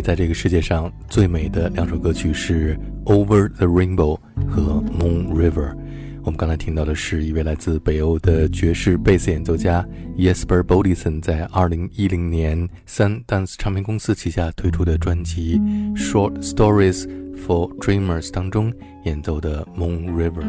在这个世界上最美的两首歌曲是《Over the Rainbow》和《Moon River》。我们刚才听到的是一位来自北欧的爵士贝斯演奏家 Jesper Bodison 在2010年三 Dance 唱片公司旗下推出的专辑《Short Stories for Dreamers》当中演奏的《Moon River》。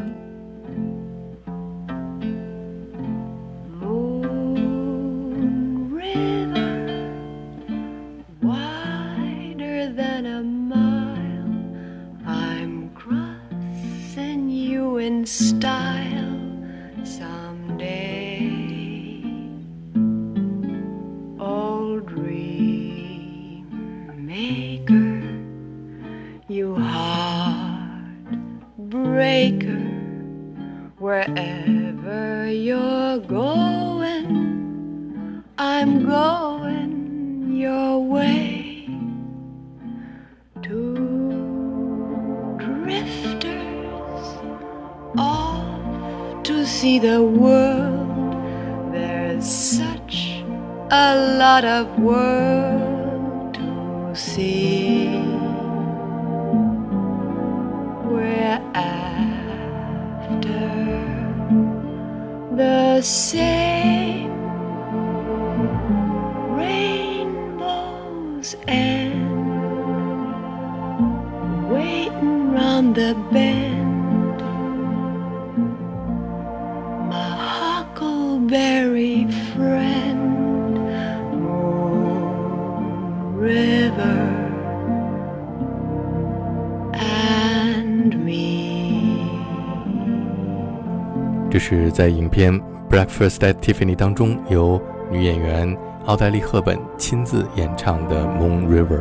是在影片《Breakfast at Tiffany》当中由女演员奥黛丽·赫本亲自演唱的《Moon River》。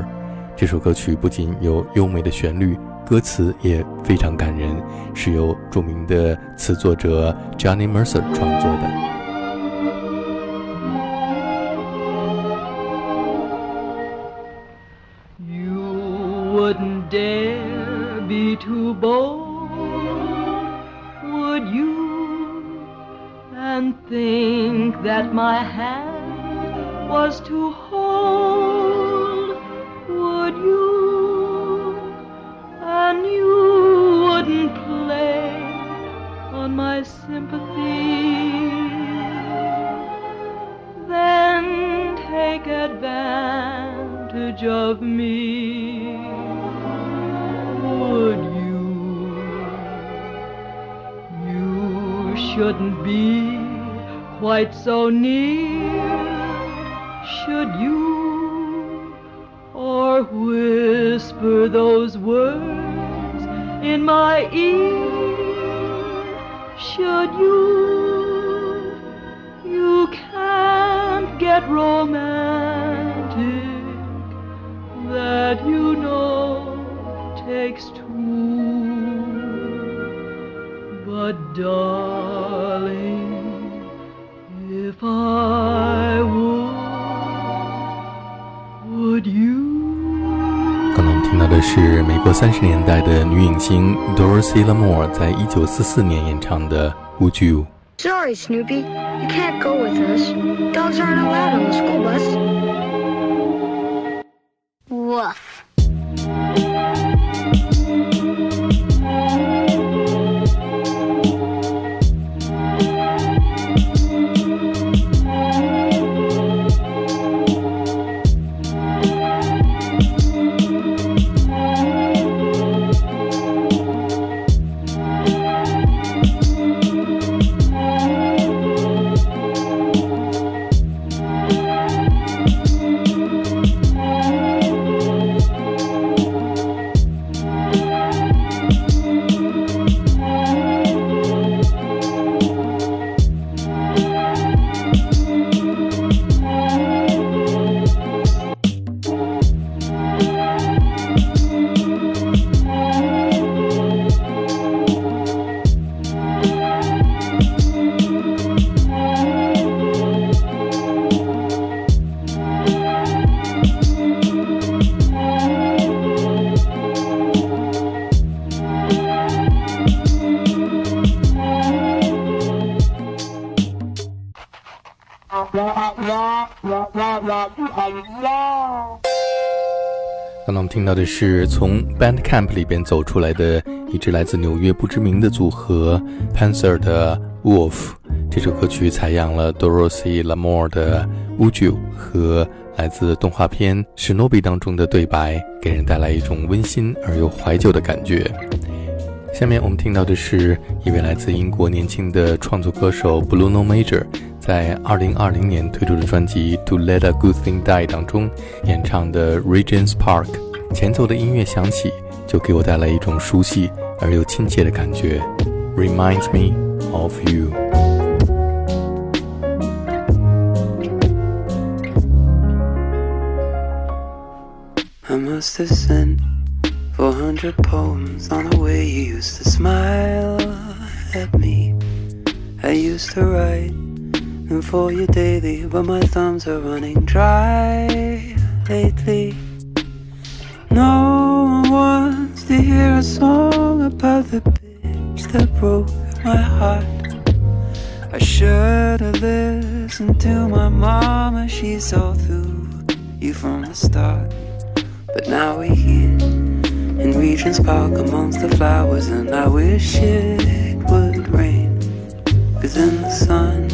这首歌曲不仅有优美的旋律，歌词也非常感人，是由著名的词作者 Johnny Mercer 创作的。You wouldn't dare be to bold, And think that my hand was to hold, would you? And you wouldn't play on my sympathy, then take advantage of me, would you? You shouldn't be quite so near, should you? Or whisper those words in my ear, should you? You can't get romantic, that you know takes two. But darling, 的是美国三十年代的女影星 Dorothy l a m o r e 在一九四四年演唱的《Would You》。Sorry, Snoopy. You can't go with us. Dogs aren't allowed on the school bus. 到的是从 Bandcamp 里边走出来的一支来自纽约不知名的组合 Panther 的 Wolf。这首歌曲采样了 Dorothy Lamour 的《Would You》和来自动画片《史诺比》当中的对白，给人带来一种温馨而又怀旧的感觉。下面我们听到的是一位来自英国年轻的创作歌手 Bruno Major 在2020年推出的专辑《To Let a Good Thing Die》当中演唱的《Regent's Park》。前奏的音乐响起，就给我带来一种熟悉而又亲切的感觉，Reminds me of you。 I must have sent 400 poems on the way you used to smile at me. I used to write them for you daily, but my thumbs are running dry lately. to hear a song about the bitch that broke my heart. I should have listened to my mama, she saw through you from the start. But now we're here in Regent's Park amongst the flowers, and I wish it would rain. Cause in the sun,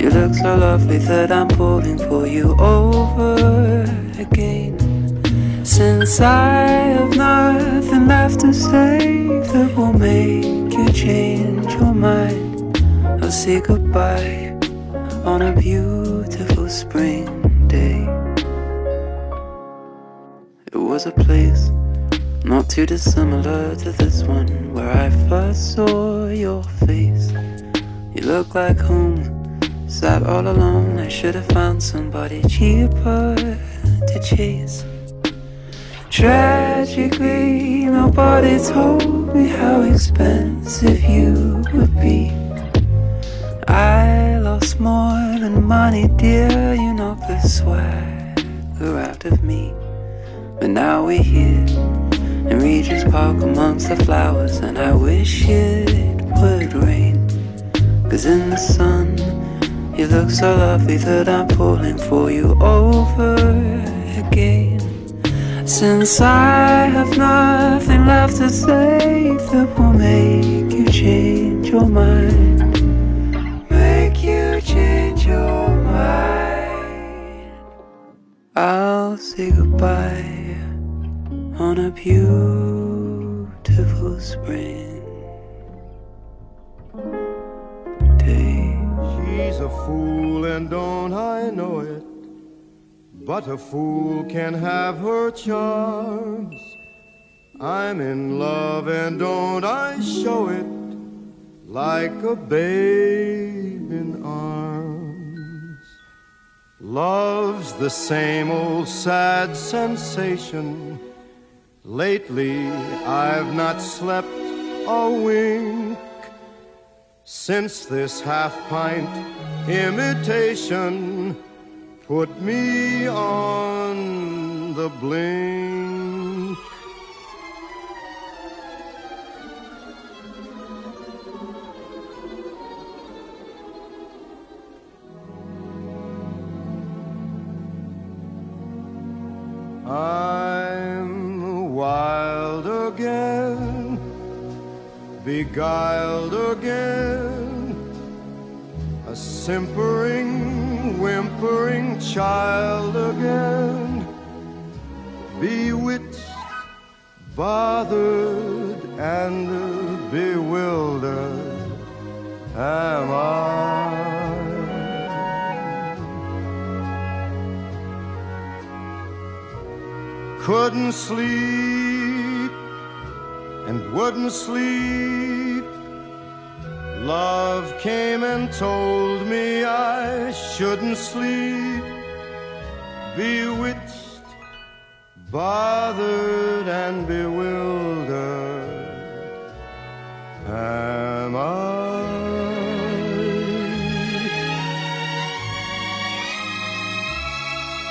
you look so lovely that I'm pulling for you over again. Since I have nothing left to say that will make you change your mind, I'll say goodbye on a beautiful spring day. It was a place not too dissimilar to this one where I first saw your face. You look like home. Sat all alone. I should have found somebody cheaper to chase. Tragically, nobody told me how expensive you would be. I lost more than money, dear. You know the swagger out of me. But now we're here in Regent's Park amongst the flowers, and I wish it would rain. Cause in the sun, you look so lovely that I'm pulling for you over again. Since I have nothing left to say that will make you change your mind, make you change your mind. I'll say goodbye on a beautiful spring day. She's a fool, and don't I know it? But a fool can have her charms. I'm in love, and don't I show it like a babe in arms? Love's the same old sad sensation. Lately, I've not slept a wink since this half pint imitation put me on the blink. I'm wild again, beguiled again, a simpering, whimpering child again, bewitched, bothered, and bewildered am I. couldn't sleep and wouldn't sleep. Love came and told me I shouldn't sleep. Bewitched, bothered, and bewildered am I.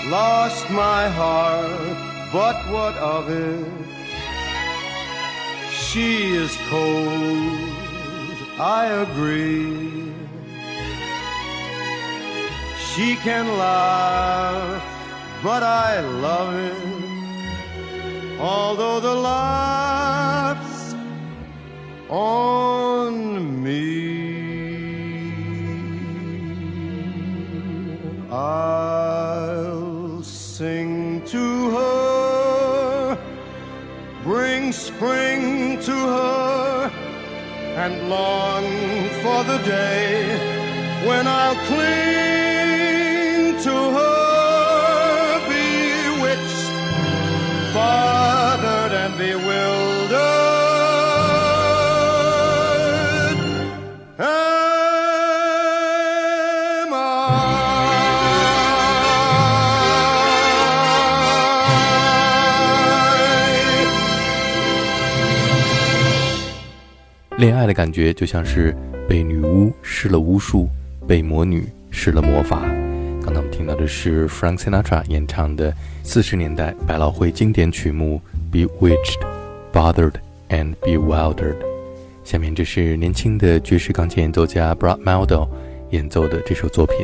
Lost my heart but what of it? She is cold, I agree. She can laugh, but I love it. Although the laugh's on me, I'll sing to her bring spring and long for the day when I'll cling 恋爱的感觉就像是被女巫施了巫术，被魔女施了魔法。刚才我们听到的是 Frank Sinatra 演唱的四十年代百老汇经典曲目《Bewitched, Bothered and Bewildered》。下面这是年轻的爵士钢琴演奏家 Brad Mehldau 演奏的这首作品。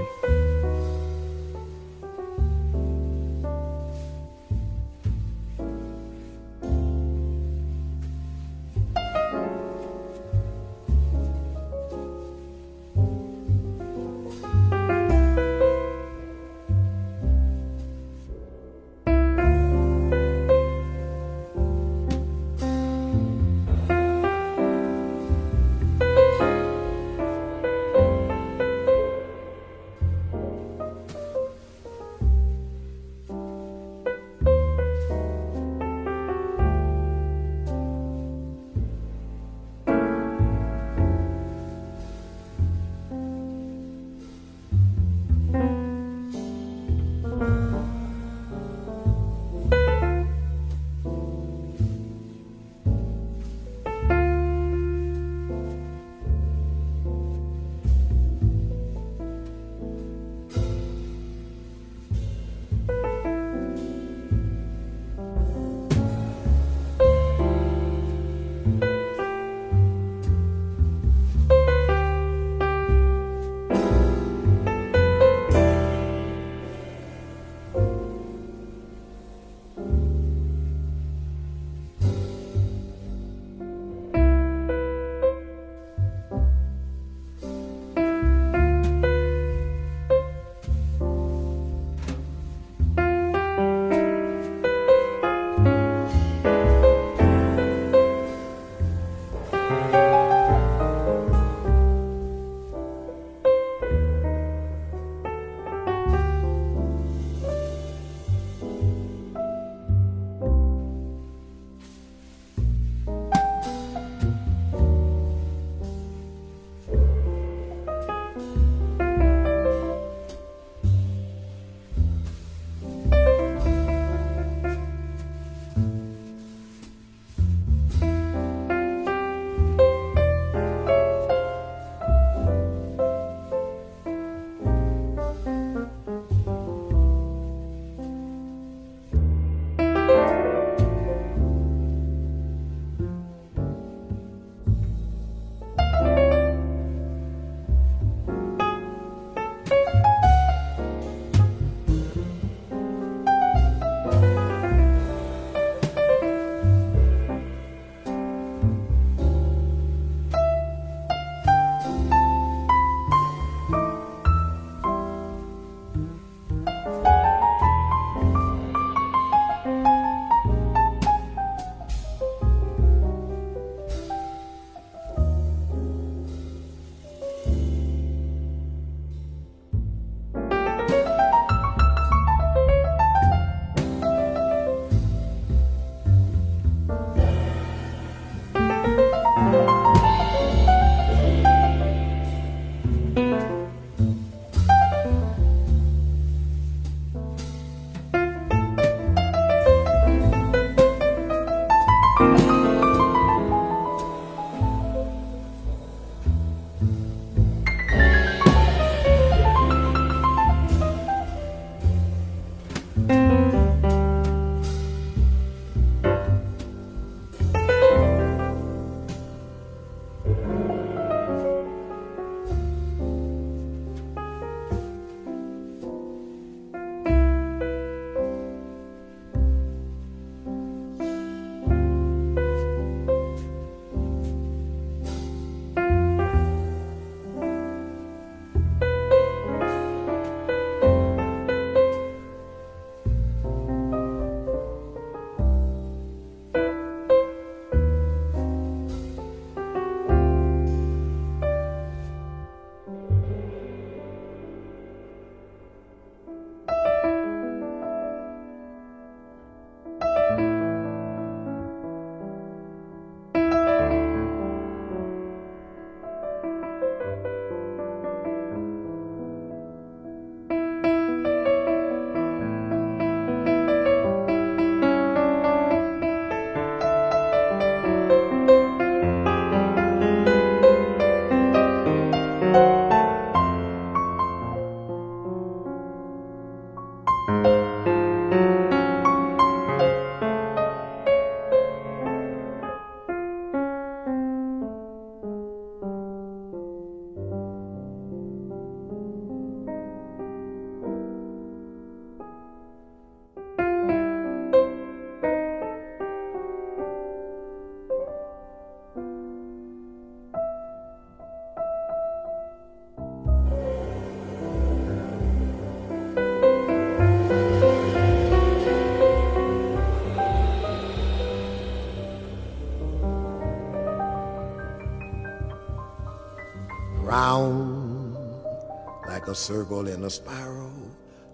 A circle in a spiral,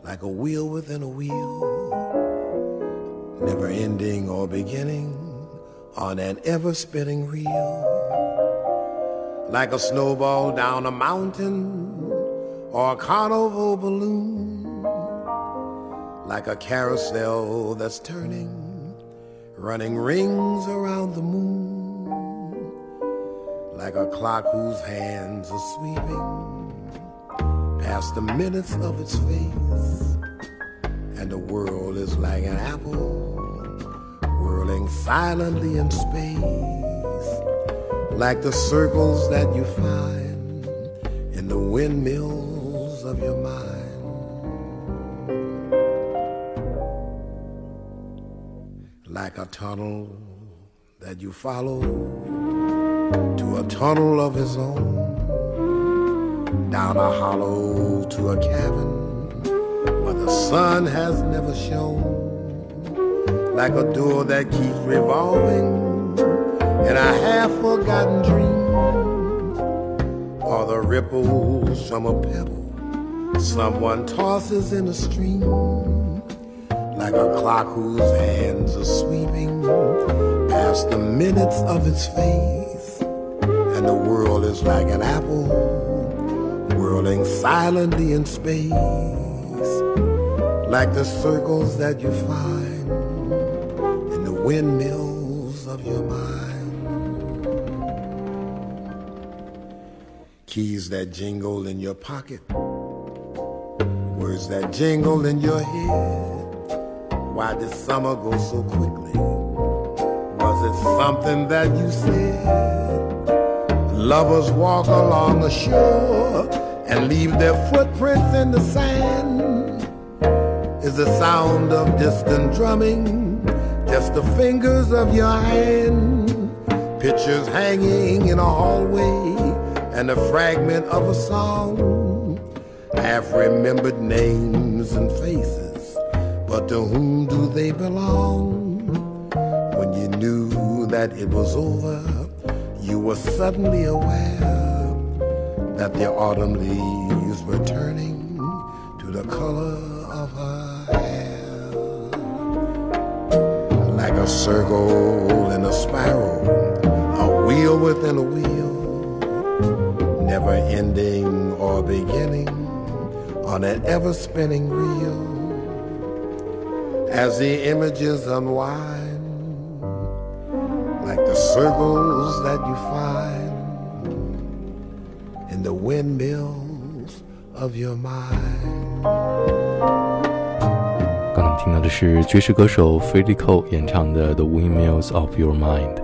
like a wheel within a wheel, never ending or beginning on an ever spinning reel, like a snowball down a mountain or a carnival balloon, like a carousel that's turning, running rings around the moon. Like a clock whose hands are sweeping past the minutes of its face. And the world is like an apple whirling silently in space, like the circles that you find in the windmills of your mind. Like a tunnel that you follow to a tunnel of his own, down a hollow to a cabin where the sun has never shone, like a door that keeps revolving in a half forgotten dream, or the ripples from a pebble someone tosses in a stream, like a clock whose hands are sweeping past the minutes of its face and the world is like an apple whirling silently in space, like the circles that you find in the windmills of your mind. Keys that jingle in your pocket, words that jingle in your head. Why did summer go so quickly? Was it something that you said? Lovers walk along the shore and leave their footprints in the sand. Is the sound of distant drumming just the fingers of your hand? Pictures hanging in a hallway and a fragment of a song. Half remembered names and faces, but to whom do they belong? When you knew that it was over you were suddenly aware that the autumn leaves were turning to the color of her hair. Like a circle in a spiral, a wheel within a wheel, never ending or beginning on an ever spinning reel. As the images unwind, like the circles that you find in the windmills of your mind. 刚刚听到的是爵士歌手 f r e d d i Cole 演唱的《The Windmills of Your Mind》。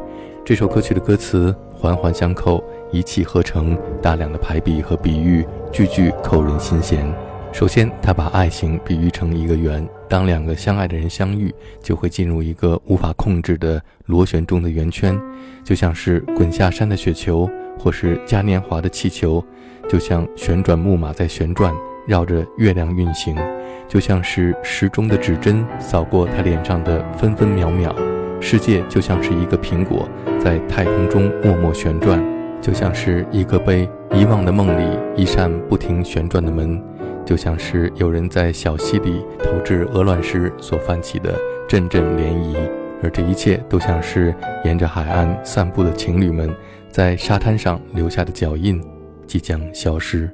这首歌曲的歌词环环相扣，一气呵成，大量的排比和比喻，句句扣人心弦。首先，他把爱情比喻成一个圆，当两个相爱的人相遇，就会进入一个无法控制的螺旋中的圆圈，就像是滚下山的雪球，或是嘉年华的气球，就像旋转木马在旋转，绕着月亮运行，就像是时钟的指针扫过他脸上的分分秒秒。世界就像是一个苹果，在太空中默默旋转，就像是一个被遗忘的梦里一扇不停旋转的门。就像是有人在小溪里投掷鹅卵石所泛起的阵阵涟漪，而这一切都像是沿着海岸散步的情侣们在沙滩上留下的脚印，即将消失。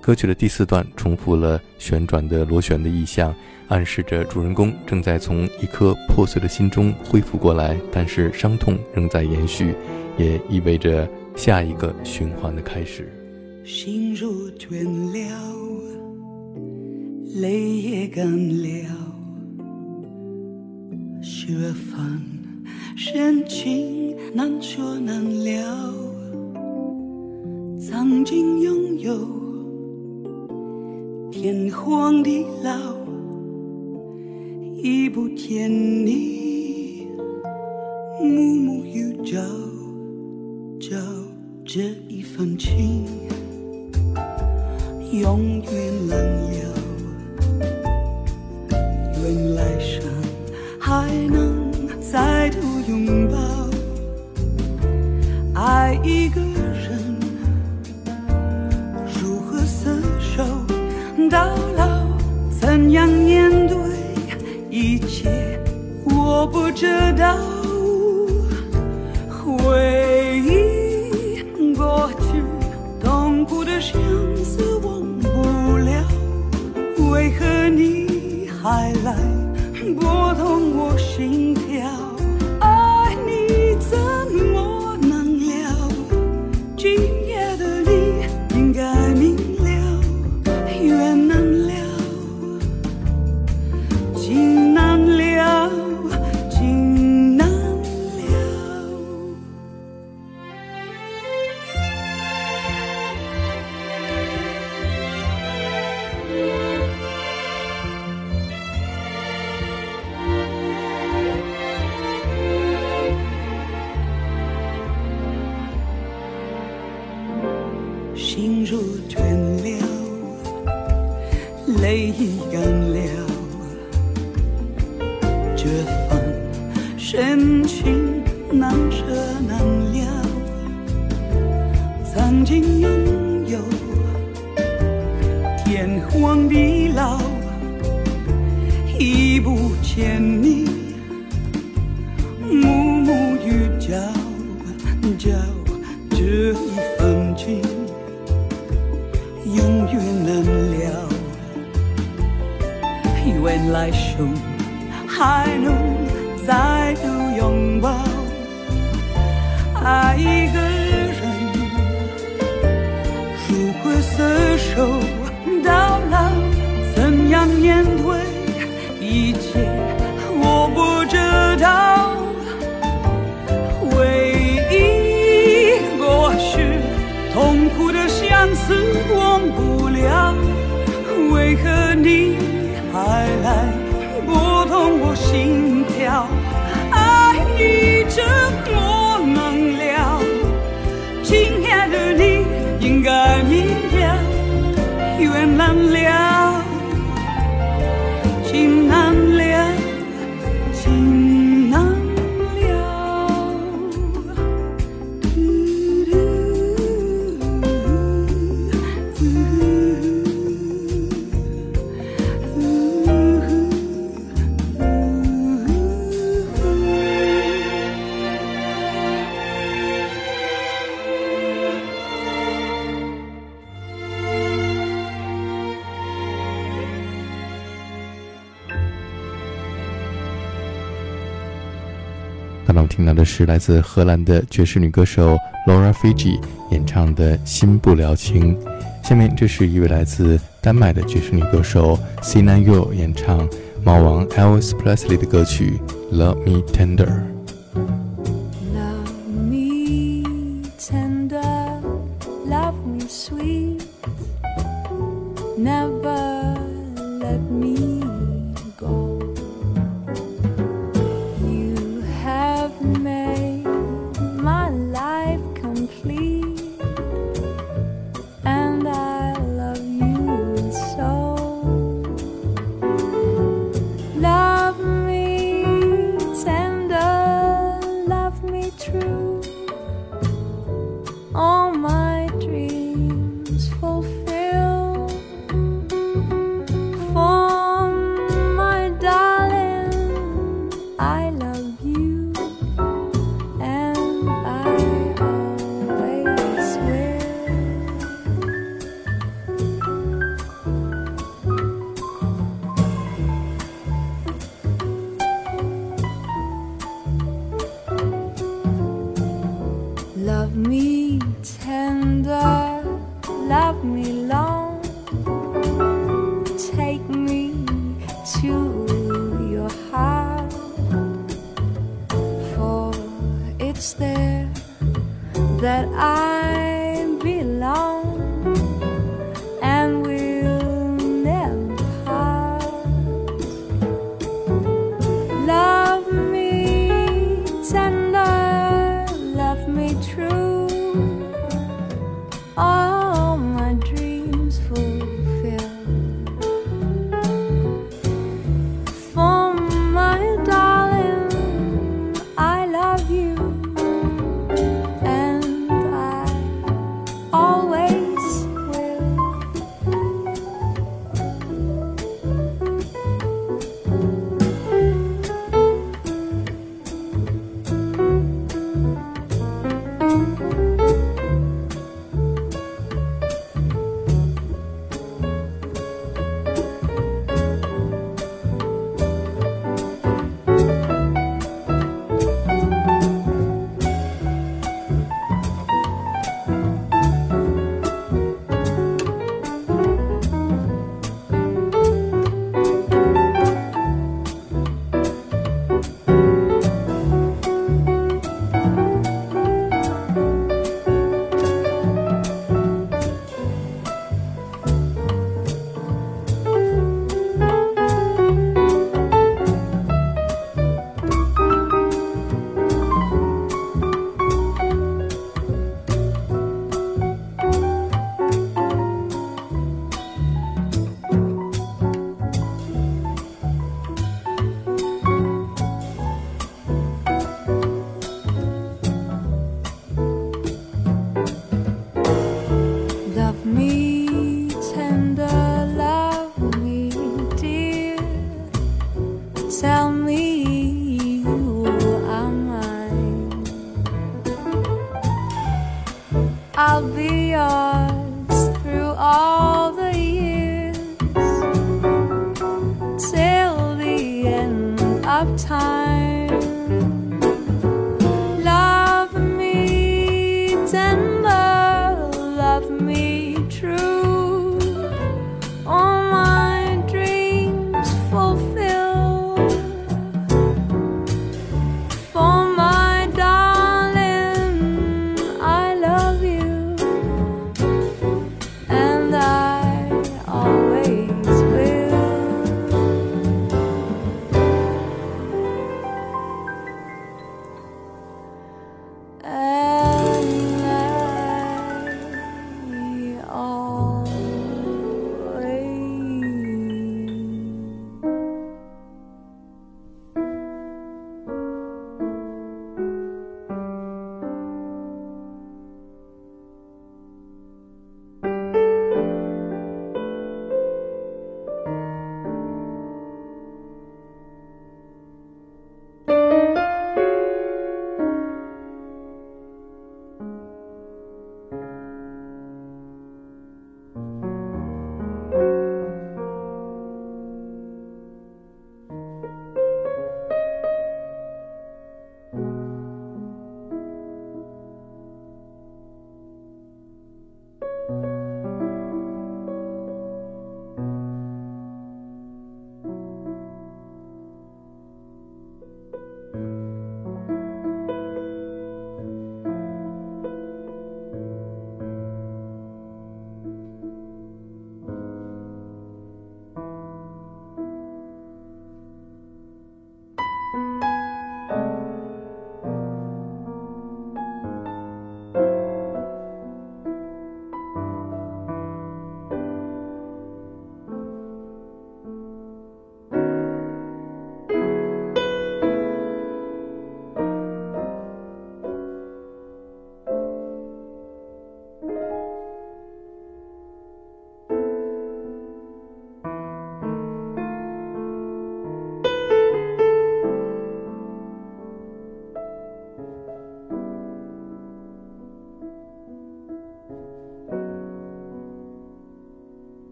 歌曲的第四段重复了旋转的螺旋的意象，暗示着主人公正在从一颗破碎的心中恢复过来，但是伤痛仍在延续，也意味着下一个循环的开始。心如倦了。泪也干了，十月份深情难说难了。曾经拥有天荒地老，已不见你，暮暮与朝朝这一份情，永远难了。愿来生还能再度拥抱爱一个人如何厮守到老怎样面对一切我不知道。这是来自荷兰的爵士女歌手 Laura Fiji 演唱的《心不了情》。下面这是一位来自丹麦的爵士女歌手 Sinan Yo 演唱猫王 Elvis Presley 的歌曲《Love Me Tender》。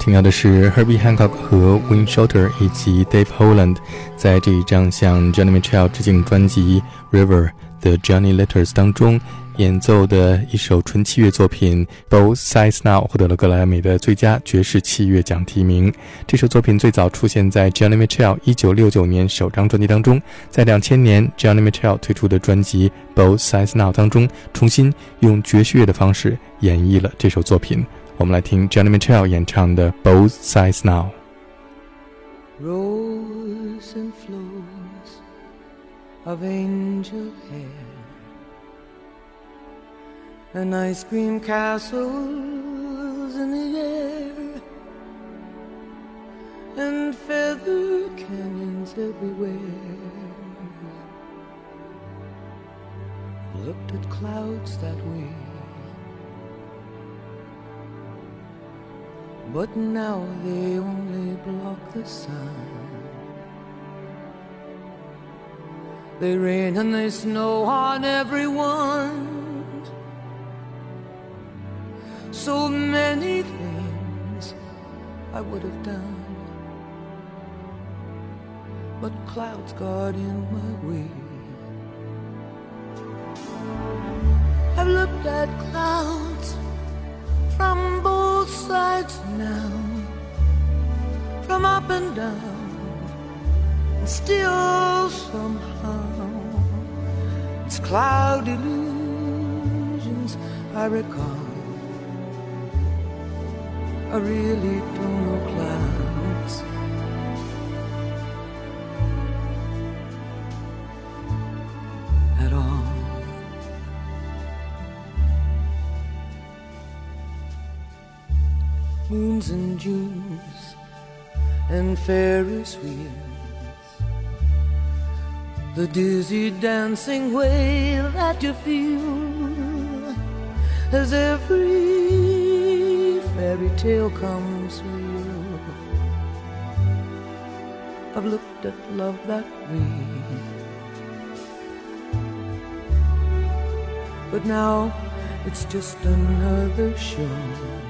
听到的是 Herbie Hancock 和 Wayne Shorter 以及 Dave Holland 在这一张向 Johnny Mitchell 致敬专辑《River》的 Johnny Letters 当中演奏的一首纯器乐作品《Both Sides Now》获得了格莱美的最佳爵士器乐奖提名。这首作品最早出现在 Johnny Mitchell 1969年首张专辑当中，在2000年 Johnny Mitchell 推出的专辑《Both Sides Now》当中，重新用爵士乐的方式演绎了这首作品。我们来听 Joni Mitchell 演唱的《Both Sides Now》。Rows and flows of angel hair, and ice cream castles in the air, and feather canyons everywhere. Looked at clouds that way. But now they only block the sun. They rain and they snow on everyone. So many things I would have done. But clouds got in my way. I've looked at clouds from sides now, from up and down, and still somehow it's cloud illusions I recall. I really don't know clouds. And Junes and Ferris wheels. The dizzy dancing way that you feel as every fairy tale comes real. I've looked at love that way. But now it's just another show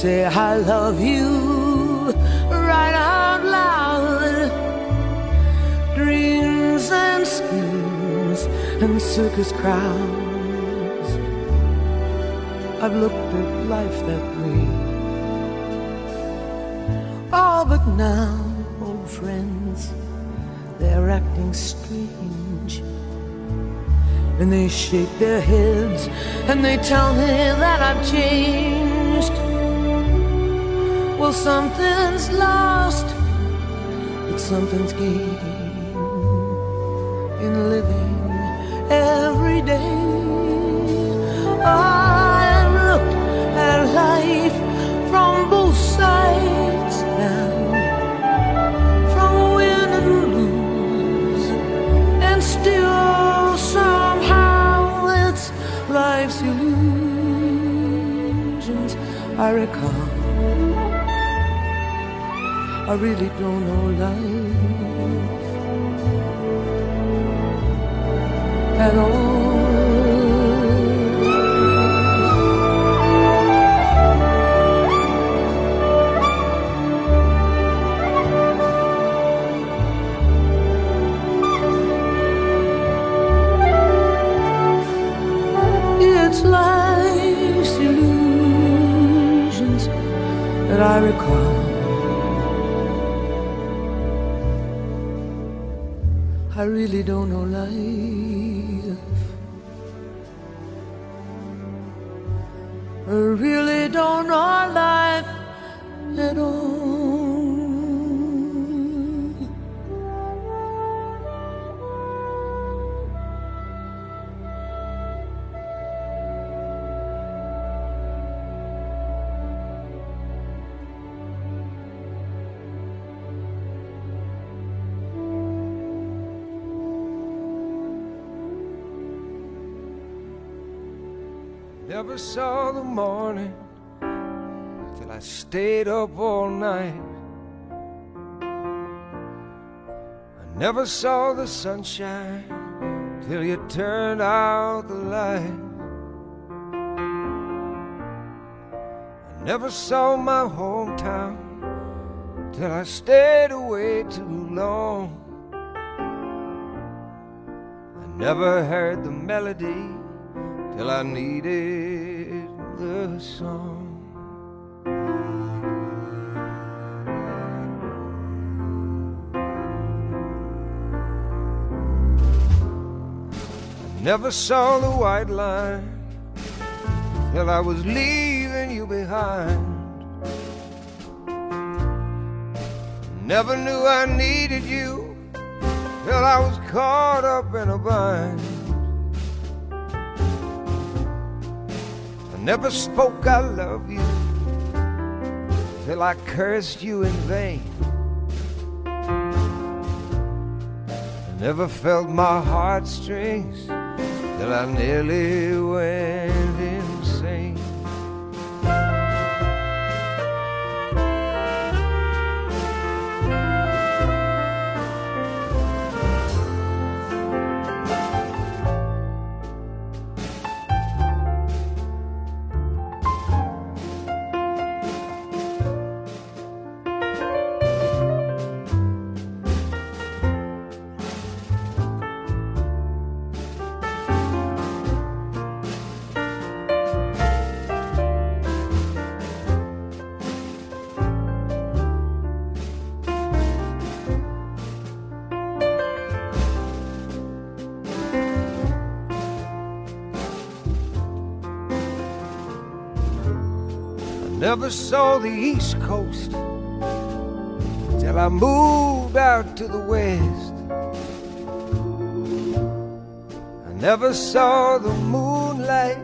Say I love you right out loud. Dreams and schemes and circus crowds. I've looked at life that way. Oh, but now, old friends, they're acting strange. And they shake their heads and they tell me that I've changed. Something's lost, but something's gained I really don't know life at all. I really don't know life. I really don't know life at all. I never saw the morning till I stayed up all night. I never saw the sunshine till you turned out the light. I never saw my hometown till I stayed away too long. I never heard the melody till I needed the song. I never saw the white line till I was leaving you behind. Never knew I needed you till I was caught up in a bind. Never spoke I love you till I cursed you in vain. I never felt my heartstrings till I nearly went I never saw the East Coast till I moved out to the West. I never saw the moonlight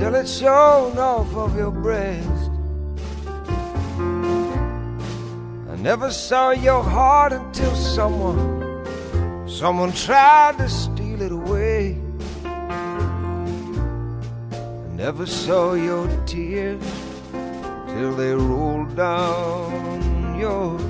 till it shone off of your breast. I never saw your heart until someone, someone tried to steal it away. I never saw your tears till they roll down your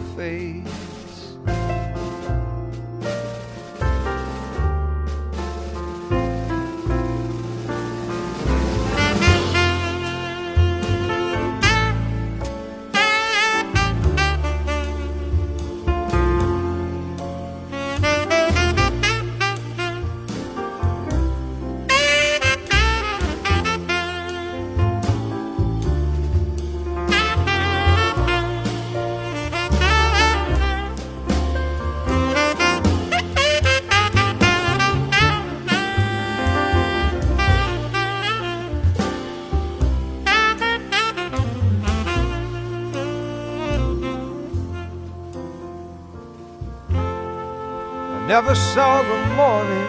never saw the morning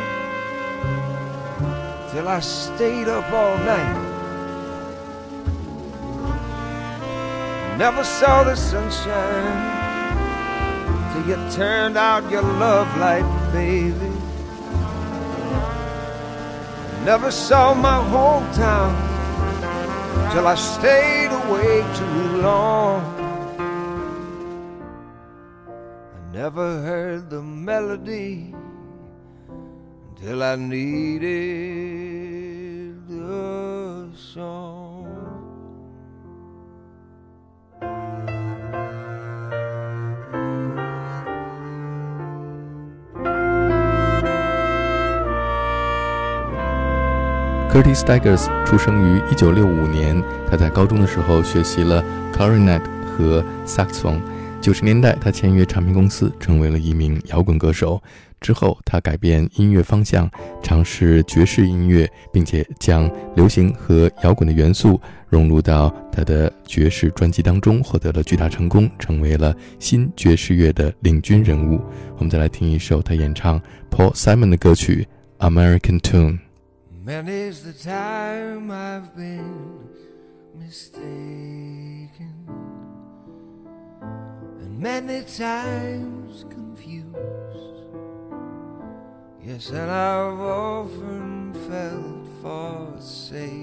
till I stayed up all night. Never saw the sunshine till you turned out your love light, baby. Never saw my hometown till I stayed awake too long. Never heard the melody until I needed the song. Curtis Stigers 出生于1965年，他在高中的时候学习了 clarinet 和 saxophone。九十年代，他签约唱片公司，成为了一名摇滚歌手。之后，他改变音乐方向，尝试爵士音乐，并且将流行和摇滚的元素融入到他的爵士专辑当中，获得了巨大成功，成为了新爵士乐的领军人物。我们再来听一首他演唱 Paul Simon 的歌曲《American Tune》。Many's the time I've been mistaken, many times confused. Yes, and I've often felt forsaken,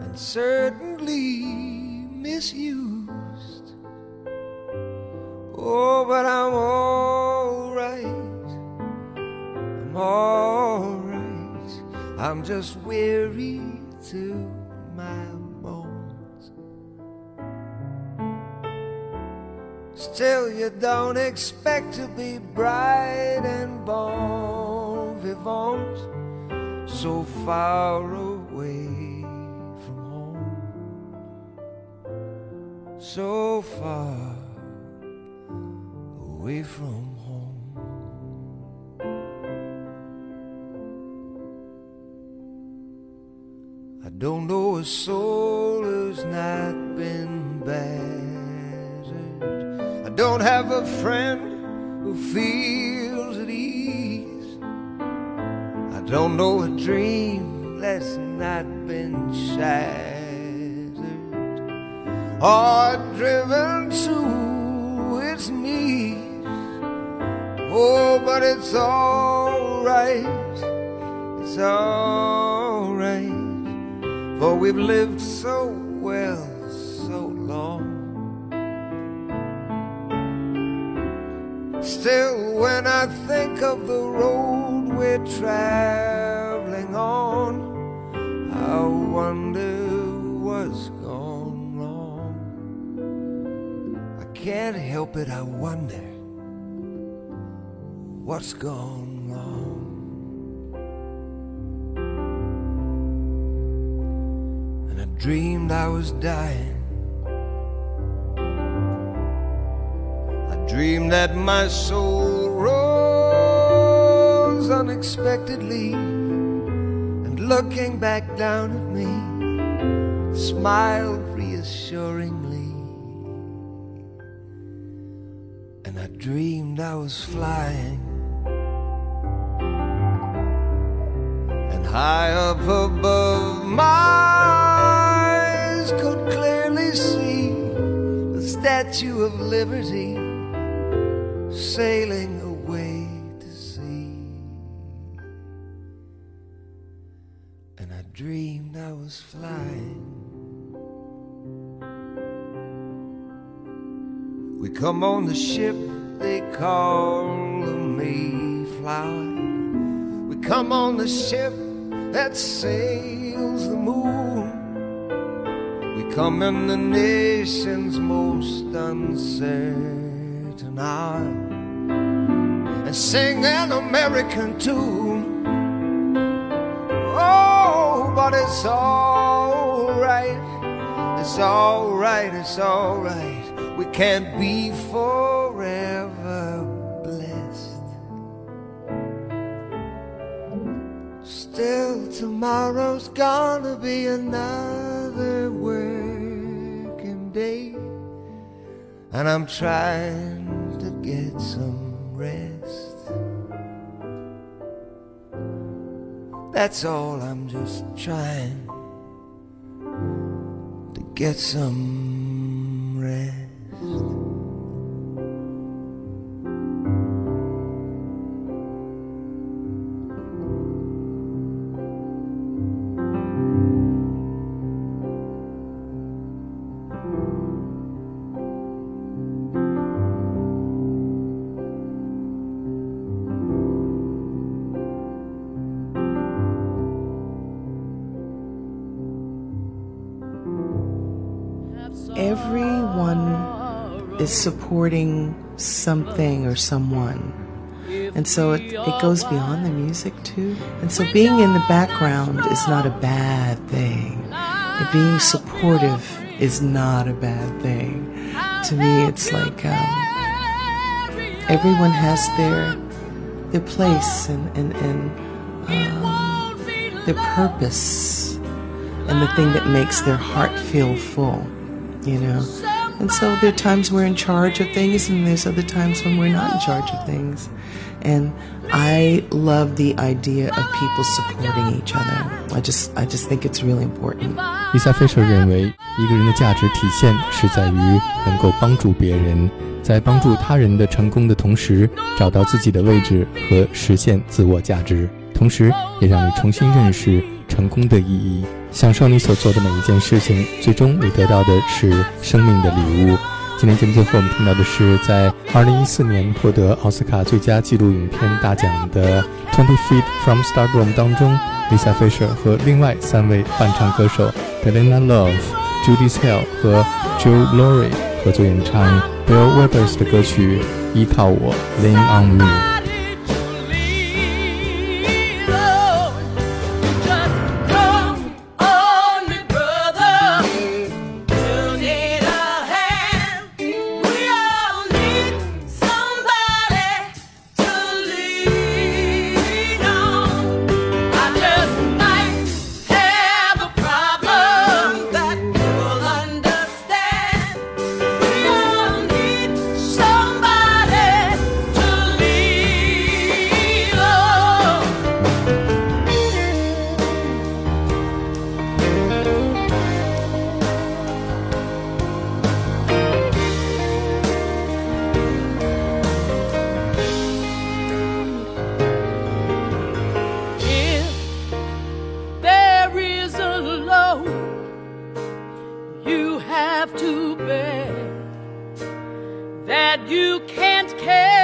and certainly misused. Oh, but I'm alright. I'm alright. I'm just weary to my Still, you don't expect to be bright and bon vivant so far away from home. So far away from home. I don't know a soul who's not been battered. Don't have a friend who feels at ease. I don't know a dream that's not been shattered or driven to its knees. Oh, but it's alright. It's alright. For we've lived so I think of the road we're traveling on, I wonder what's gone wrong. I can't help it, I wonder what's gone wrong. And I dreamed I was dying. I dreamed that my soul rose unexpectedly and looking back down at me smiled reassuringly. And I dreamed I was flying. And high up above my eyes could clearly see the Statue of Liberty sailing away I was flying. We come on the ship they call the Mayflower. We come on the ship that sails the moon. We come in the nation's most uncertain hour and sing an American tune. It's alright. It's alright, it's alright. We can't be forever blessed. Still, tomorrow's gonna be another working day. And I'm trying to get some rest. That's all, I'm just trying to get some supporting something or someone. And so it, it goes beyond the music too. And so being in the background is not a bad thing. And being supportive is not a bad thing. To me, it's like um, everyone has their their place and and, and um, their purpose and the thing that makes their heart feel full. You know. And so there are times we're in charge of things, and there's other times when we're not in charge of things. And I love the idea of people supporting each other. I just, I just think it's really important. Lisa Fisher 认为，一个人的价值体现是在于能够帮助别人，在帮助他人的成功的同时，找到自己的位置和实现自我价值，同时也让你重新认识 成功的意义。享受你所做的每一件事情，最终你得到的是生命的礼物。今天节目最后，我们听到的是在2014年获得奥斯卡最佳纪录影片大奖的《Twenty Feet from Stardom》当中，Lisa Fisher 和另外三位伴唱歌手 Helena Love、Judy Hale 和 Joe Laurie 合作演唱 Bill Withers 的歌曲《依靠我 Lean on Me》。that you can't care.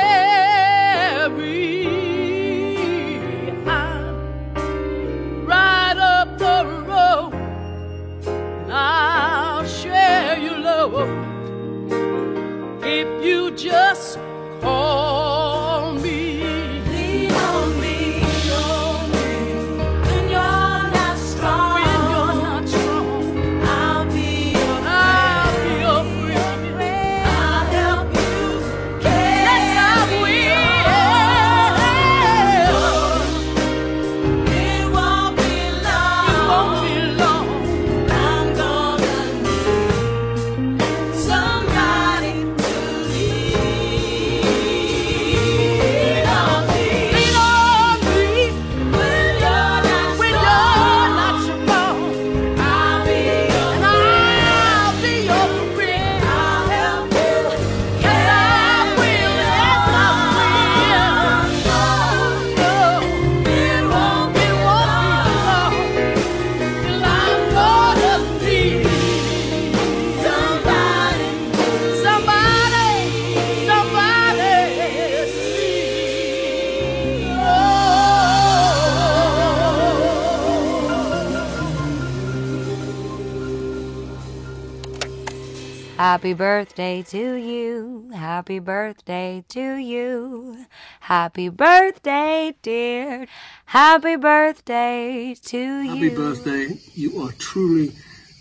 Happy birthday to you. Happy birthday to you. Happy birthday, dear. Happy birthday to you. Happy birthday. You are truly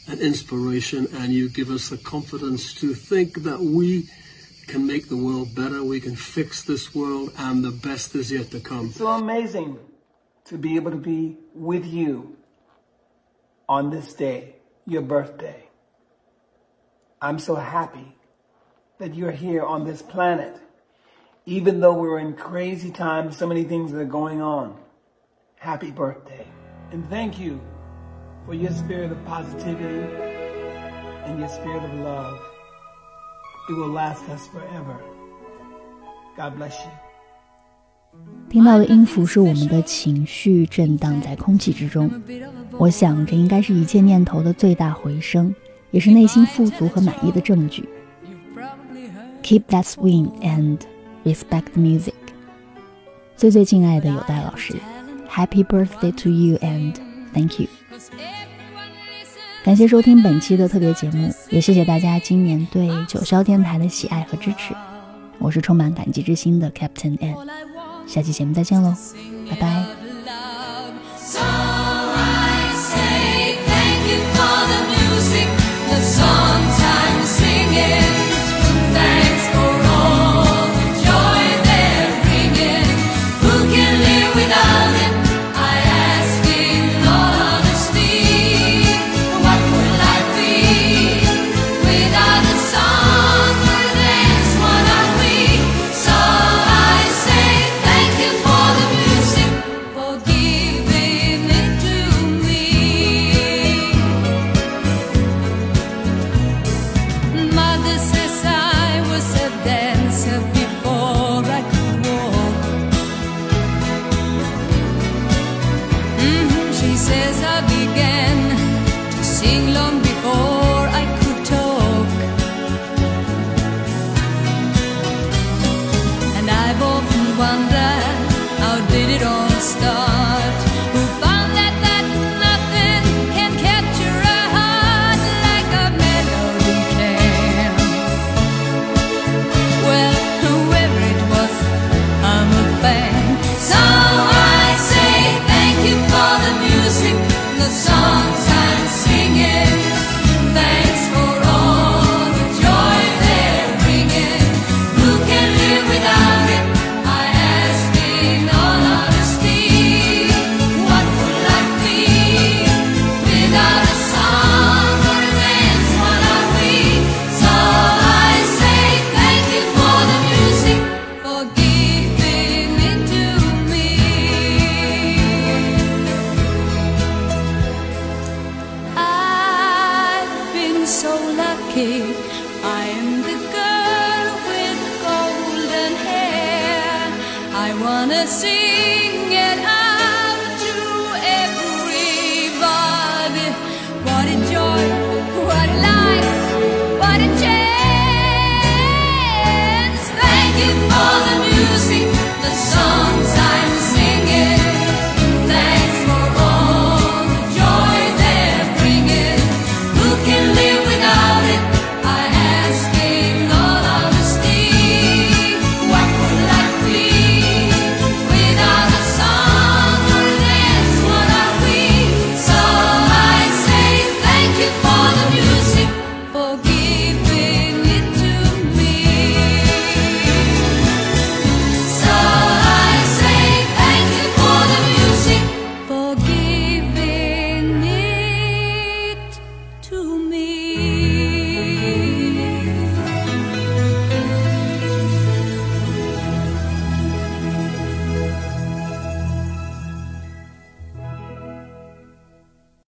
an inspiration and you give us the confidence to think that we can make the world better, we can fix this world, and the best is yet to come. It's So amazing to be able to be with you on this day, your birthday. I'm so happy that you're here on this planet. Even though we're in crazy times, so many things that are going on. Happy birthday. And thank you for your spirit of positivity and your spirit of love. It will last us forever. God bless you. 听到的音符是我们的情绪震荡在空气之中，我想这应该是一切念头的最大回声。 也是内心富足和满意的证据。Keep that swing and respect the music。最最敬爱的有代老师，Happy birthday to you and thank you。感谢收听本期的特别节目，也谢谢大家今年对九霄电台的喜爱和支持。我是充满感激之心的 Captain N，下期节目再见喽，拜拜。